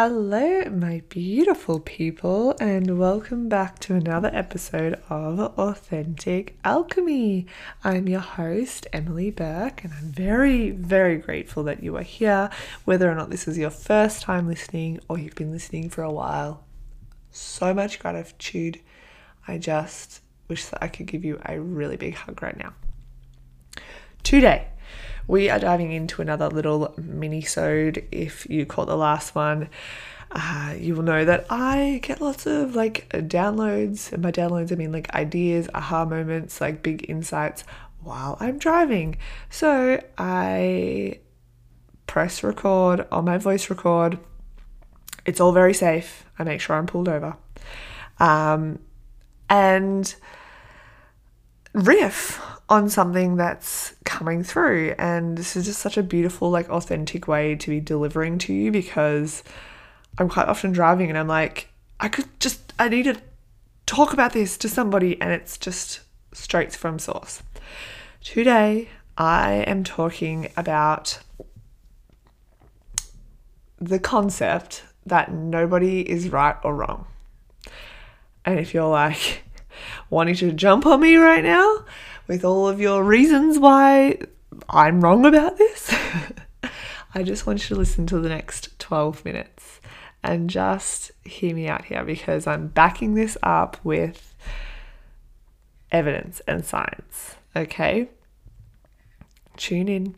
Hello, my beautiful people, and welcome back to another episode of Authentic Alchemy. I'm your host, Emily Bourke, and I'm very, very grateful that you are here, whether or not this is your first time listening or you've been listening for a while. So much gratitude. I just wish that I could give you a really big hug right now. Today, we are diving into another little mini-sode. If you caught the last one, uh, you will know that I get lots of like downloads, and by downloads I mean like ideas, aha moments, like big insights while I'm driving. So I press record on my voice record. It's all very safe. I make sure I'm pulled over. Um, and riff on something that's coming through. And this is just such a beautiful, like, authentic way to be delivering to you because I'm quite often driving and I'm like, I could just, I need to talk about this to somebody, and it's just straight from source. Today, I am talking about the concept that nobody is right or wrong. And if you're like wanting to jump on me right now, with all of your reasons why I'm wrong about this, I just want you to listen to the next 12 minutes and just hear me out here because I'm backing this up with evidence and science. Okay? Tune in.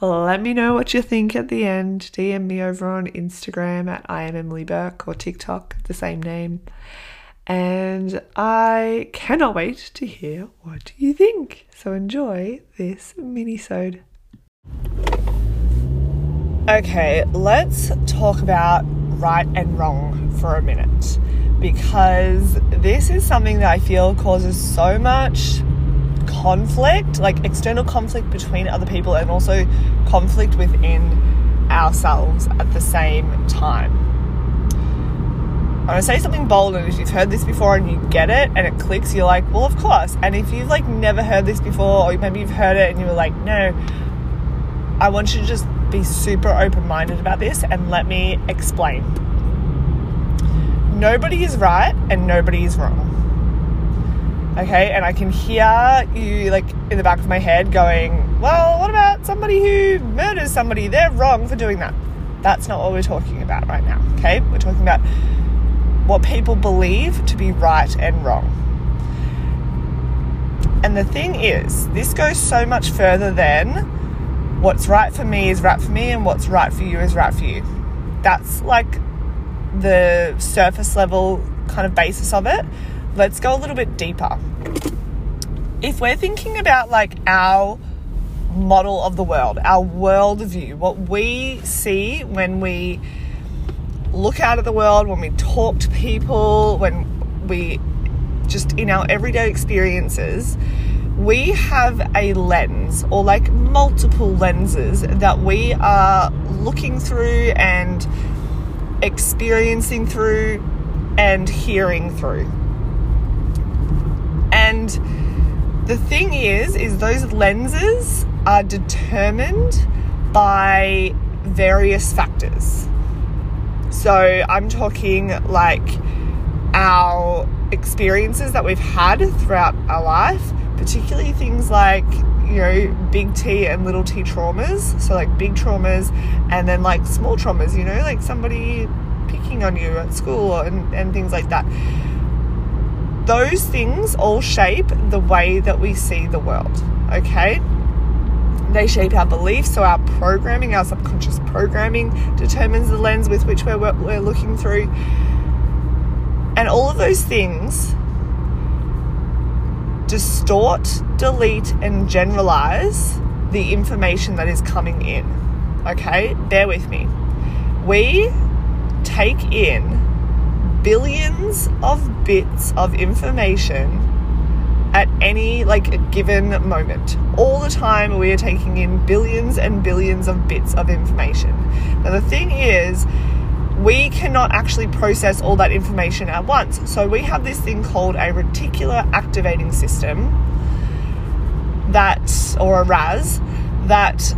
Let me know what you think at the end. DM me over on Instagram at I am Emily Bourke or TikTok, the same name and I cannot wait to hear what you think. So enjoy this mini-sode. Okay, let's talk about right and wrong for a minute because this is something that I feel causes so much conflict, like external conflict between other people and also conflict within ourselves at the same time. I'm gonna say something bold, and if you've heard this before and you get it and it clicks, you're like, well, of course. And if you've like never heard this before, or maybe you've heard it and you were like, no, I want you to just be super open minded about this and let me explain. Nobody is right and nobody is wrong. Okay, and I can hear you like in the back of my head going, well, what about somebody who murders somebody? They're wrong for doing that. That's not what we're talking about right now. Okay, we're talking about what people believe to be right and wrong. And the thing is, this goes so much further than what's right for me is right for me and what's right for you is right for you. That's like the surface level kind of basis of it. Let's go a little bit deeper. If we're thinking about like our model of the world, our worldview, what we see when we look out at the world, when we talk to people, when we just in our everyday experiences, we have a lens or like multiple lenses that we are looking through and experiencing through and hearing through. And the thing is is those lenses are determined by various factors. So I'm talking like our experiences that we've had throughout our life, particularly things like, you know, big T and little t traumas. So, like big traumas and then like small traumas, you know, like somebody picking on you at school and, and things like that. Those things all shape the way that we see the world, okay? They shape our beliefs, so our programming, our subconscious programming, determines the lens with which we're, we're looking through. And all of those things distort, delete, and generalize the information that is coming in. Okay, bear with me. We take in billions of bits of information at any like given moment. All the time we are taking in billions and billions of bits of information. Now the thing is we cannot actually process all that information at once. So we have this thing called a reticular activating system that or a RAS that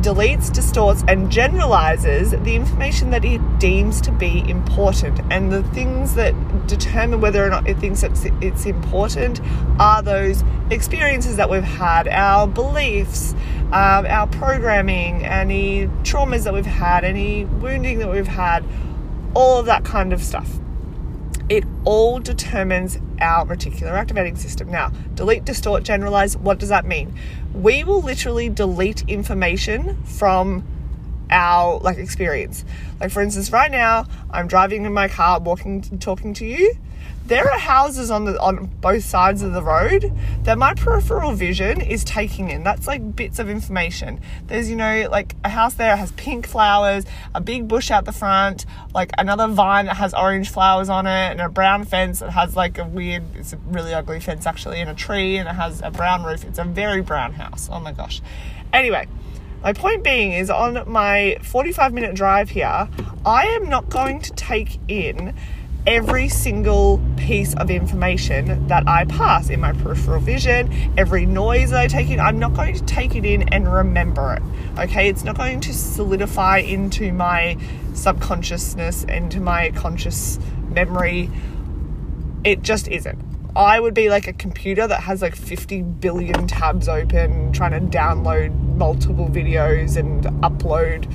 deletes, distorts, and generalizes the information that it deems to be important. And the things that determine whether or not it thinks it's, it's important are those experiences that we've had, our beliefs, um, our programming, any traumas that we've had, any wounding that we've had, all of that kind of stuff. It all determines our reticular activating system. Now, delete, distort, generalize, what does that mean? We will literally delete information from our like experience. Like for instance, right now I'm driving in my car, walking, talking to you there are houses on the on both sides of the road that my peripheral vision is taking in. That's like bits of information. There's you know like a house there has pink flowers, a big bush out the front, like another vine that has orange flowers on it, and a brown fence that has like a weird, it's a really ugly fence actually, and a tree, and it has a brown roof. It's a very brown house. Oh my gosh. Anyway. My point being is on my 45 minute drive here, I am not going to take in every single piece of information that I pass in my peripheral vision, every noise that I take in, I'm not going to take it in and remember it. Okay, it's not going to solidify into my subconsciousness, into my conscious memory. It just isn't. I would be like a computer that has like 50 billion tabs open, trying to download multiple videos and upload,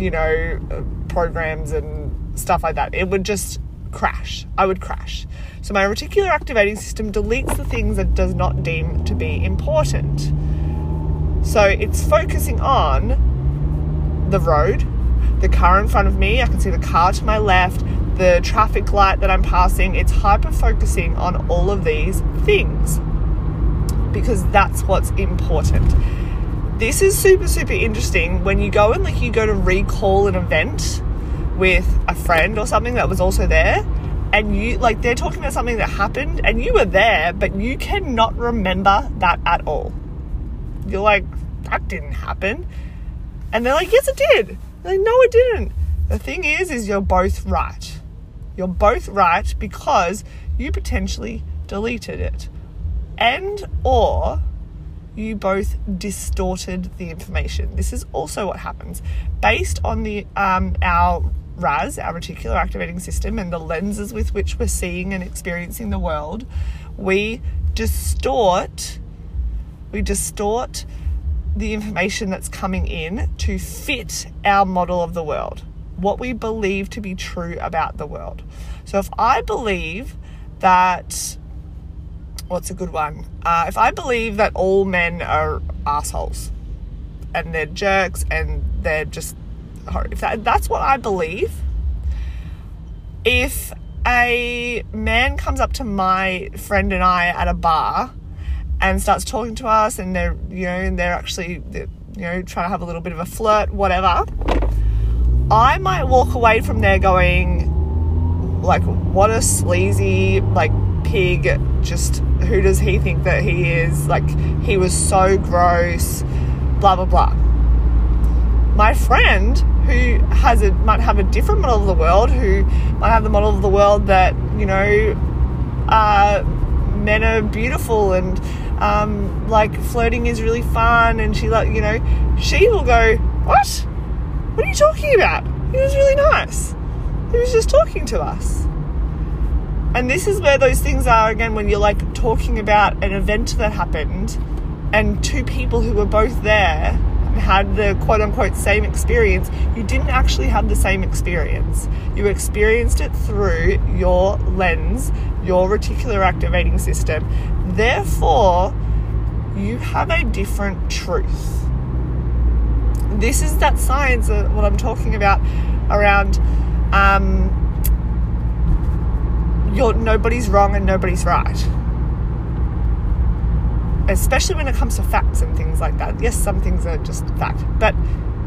you know, uh, programs and stuff like that. It would just crash. I would crash. So my reticular activating system deletes the things that does not deem to be important. So it's focusing on the road, the car in front of me, I can see the car to my left, the traffic light that I'm passing. It's hyper focusing on all of these things because that's what's important. This is super, super interesting when you go and like you go to recall an event with a friend or something that was also there. And you like they're talking about something that happened and you were there but you cannot remember that at all. You're like that didn't happen. And they're like yes it did. They're like no it didn't. The thing is is you're both right. You're both right because you potentially deleted it. And or you both distorted the information. This is also what happens. Based on the um, our RAS, our reticular activating system, and the lenses with which we're seeing and experiencing the world, we distort, we distort the information that's coming in to fit our model of the world, what we believe to be true about the world. So if I believe that, what's a good one? Uh, if I believe that all men are assholes and they're jerks and they're just if that, that's what I believe, if a man comes up to my friend and I at a bar and starts talking to us and they're you know and they're actually you know trying to have a little bit of a flirt whatever I might walk away from there going like what a sleazy like pig. Just who does he think that he is? Like he was so gross blah blah blah. My friend who has a might have a different model of the world, who might have the model of the world that you know, uh, men are beautiful and um, like flirting is really fun, and she like you know, she will go, what? What are you talking about? He was really nice. He was just talking to us. And this is where those things are again when you're like talking about an event that happened and two people who were both there had the quote unquote same experience, you didn't actually have the same experience. You experienced it through your lens, your reticular activating system. Therefore, you have a different truth. This is that science, of what I'm talking about around um, you're, nobody's wrong and nobody's right especially when it comes to facts and things like that. Yes, some things are just fact, but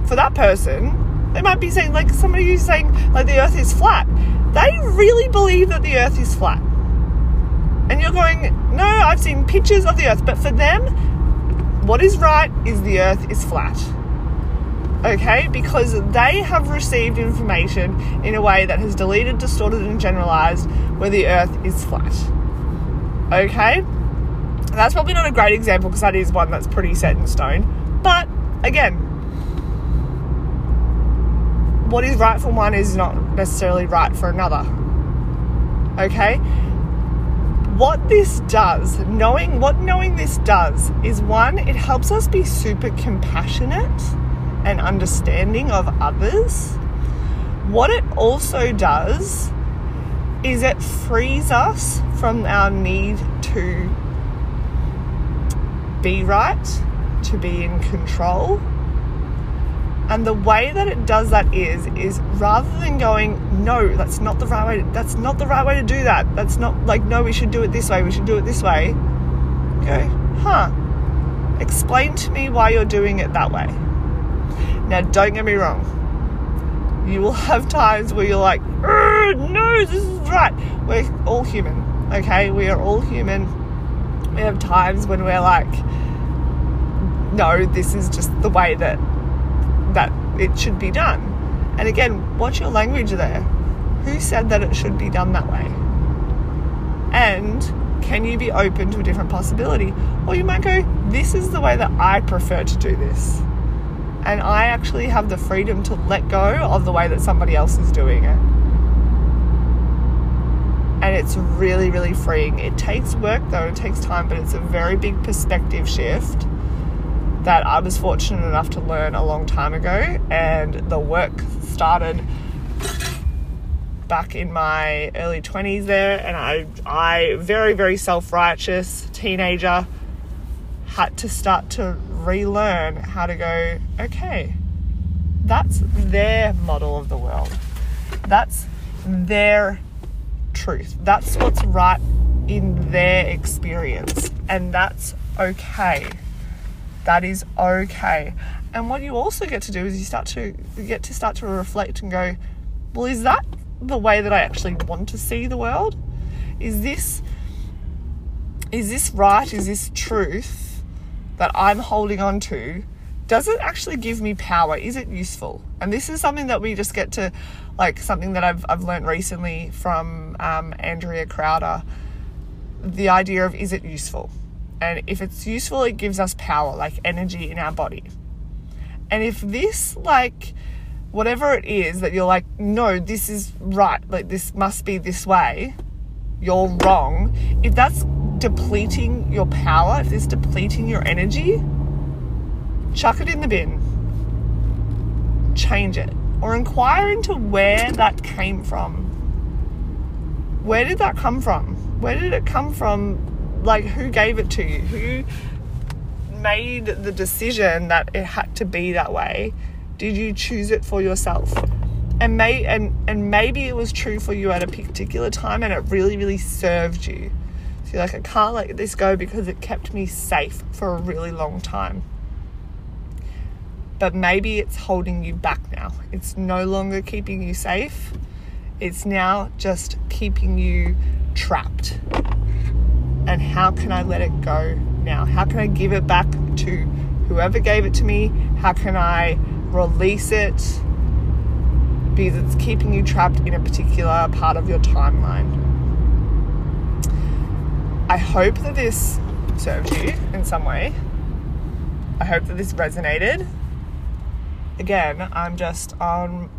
for that person, they might be saying, like somebody who's saying, like the earth is flat. They really believe that the earth is flat. And you're going, no, I've seen pictures of the earth, but for them, what is right is the earth is flat. Okay, because they have received information in a way that has deleted, distorted, and generalized where the earth is flat. Okay? That's probably not a great example because that is one that's pretty set in stone. But again, what is right for one is not necessarily right for another. Okay? What this does, knowing what knowing this does, is one, it helps us be super compassionate and understanding of others. What it also does is it frees us from our need to be right, to be in control. And the way that it does that is is rather than going, no, that's not the right way. That's not the right way to do that. That's not like no, we should do it this way. We should do it this way. Go, huh? Explain to me why you're doing it that way. Now, don't get me wrong. You will have times where you're like, no, this is right. We're all human, okay? We are all human. We have times when we're like, no, this is just the way that that it should be done. And again, what's your language there? Who said that it should be done that way? And can you be open to a different possibility? Or you might go, this is the way that I prefer to do this. And I actually have the freedom to let go of the way that somebody else is doing it. And it's really, really freeing. It takes work though, it takes time, but it's a very big perspective shift that I was fortunate enough to learn a long time ago. And the work started back in my early 20s there. And I, I very, very self righteous teenager, had to start to relearn how to go, okay, that's their model of the world. That's their truth. That's what's right in their experience. And that's okay that is okay. And what you also get to do is you start to you get to start to reflect and go, well, is that the way that I actually want to see the world? Is this is this right? Is this truth that I'm holding on to? Does it actually give me power? Is it useful? And this is something that we just get to, like something that I've I've learned recently from um, Andrea Crowder. The idea of is it useful? And if it's useful, it gives us power, like energy in our body. And if this, like, whatever it is that you're like, no, this is right, like, this must be this way, you're wrong. If that's depleting your power, if it's depleting your energy, chuck it in the bin, change it, or inquire into where that came from. Where did that come from? Where did it come from like who gave it to you? Who made the decision that it had to be that way? Did you choose it for yourself? And may and and maybe it was true for you at a particular time and it really, really served you. So like, I can't let this go because it kept me safe for a really long time. But maybe it's holding you back now. It's no longer keeping you safe. It's now just keeping you trapped and how can I let it go now? How can I give it back to whoever gave it to me? How can I release it? Because it's keeping you trapped in a particular part of your timeline. I hope that this served you in some way. I hope that this resonated. Again, I'm just on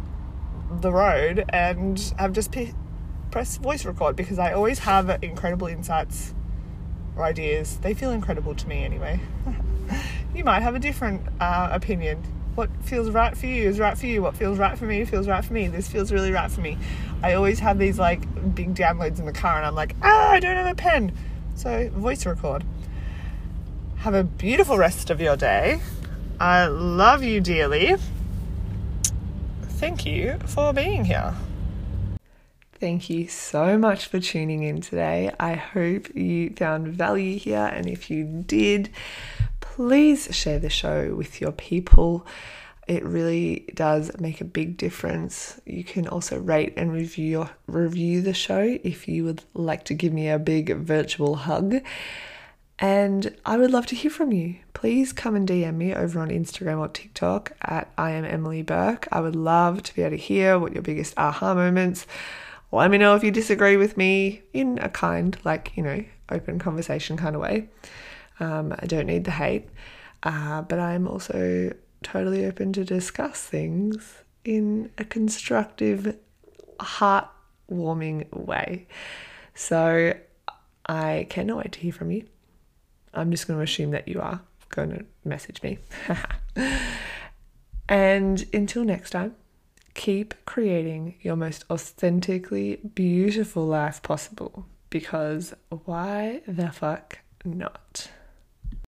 the road and have just p- pressed voice record because I always have incredible insights or ideas. They feel incredible to me anyway. you might have a different uh, opinion. What feels right for you is right for you. What feels right for me feels right for me. This feels really right for me. I always have these like big downloads in the car and I'm like, ah, I don't have a pen. So, voice record. Have a beautiful rest of your day. I love you dearly. Thank you for being here. Thank you so much for tuning in today. I hope you found value here, and if you did, please share the show with your people. It really does make a big difference. You can also rate and review review the show if you would like to give me a big virtual hug. And I would love to hear from you. Please come and DM me over on Instagram or TikTok at I am Emily Bourke. I would love to be able to hear what your biggest aha moments let me know if you disagree with me in a kind, like, you know, open conversation kind of way. Um, I don't need the hate, uh, but I'm also totally open to discuss things in a constructive, heartwarming way. So I cannot wait to hear from you. I'm just going to assume that you are going to message me. and until next time, keep creating your most authentically beautiful life possible because why the fuck not?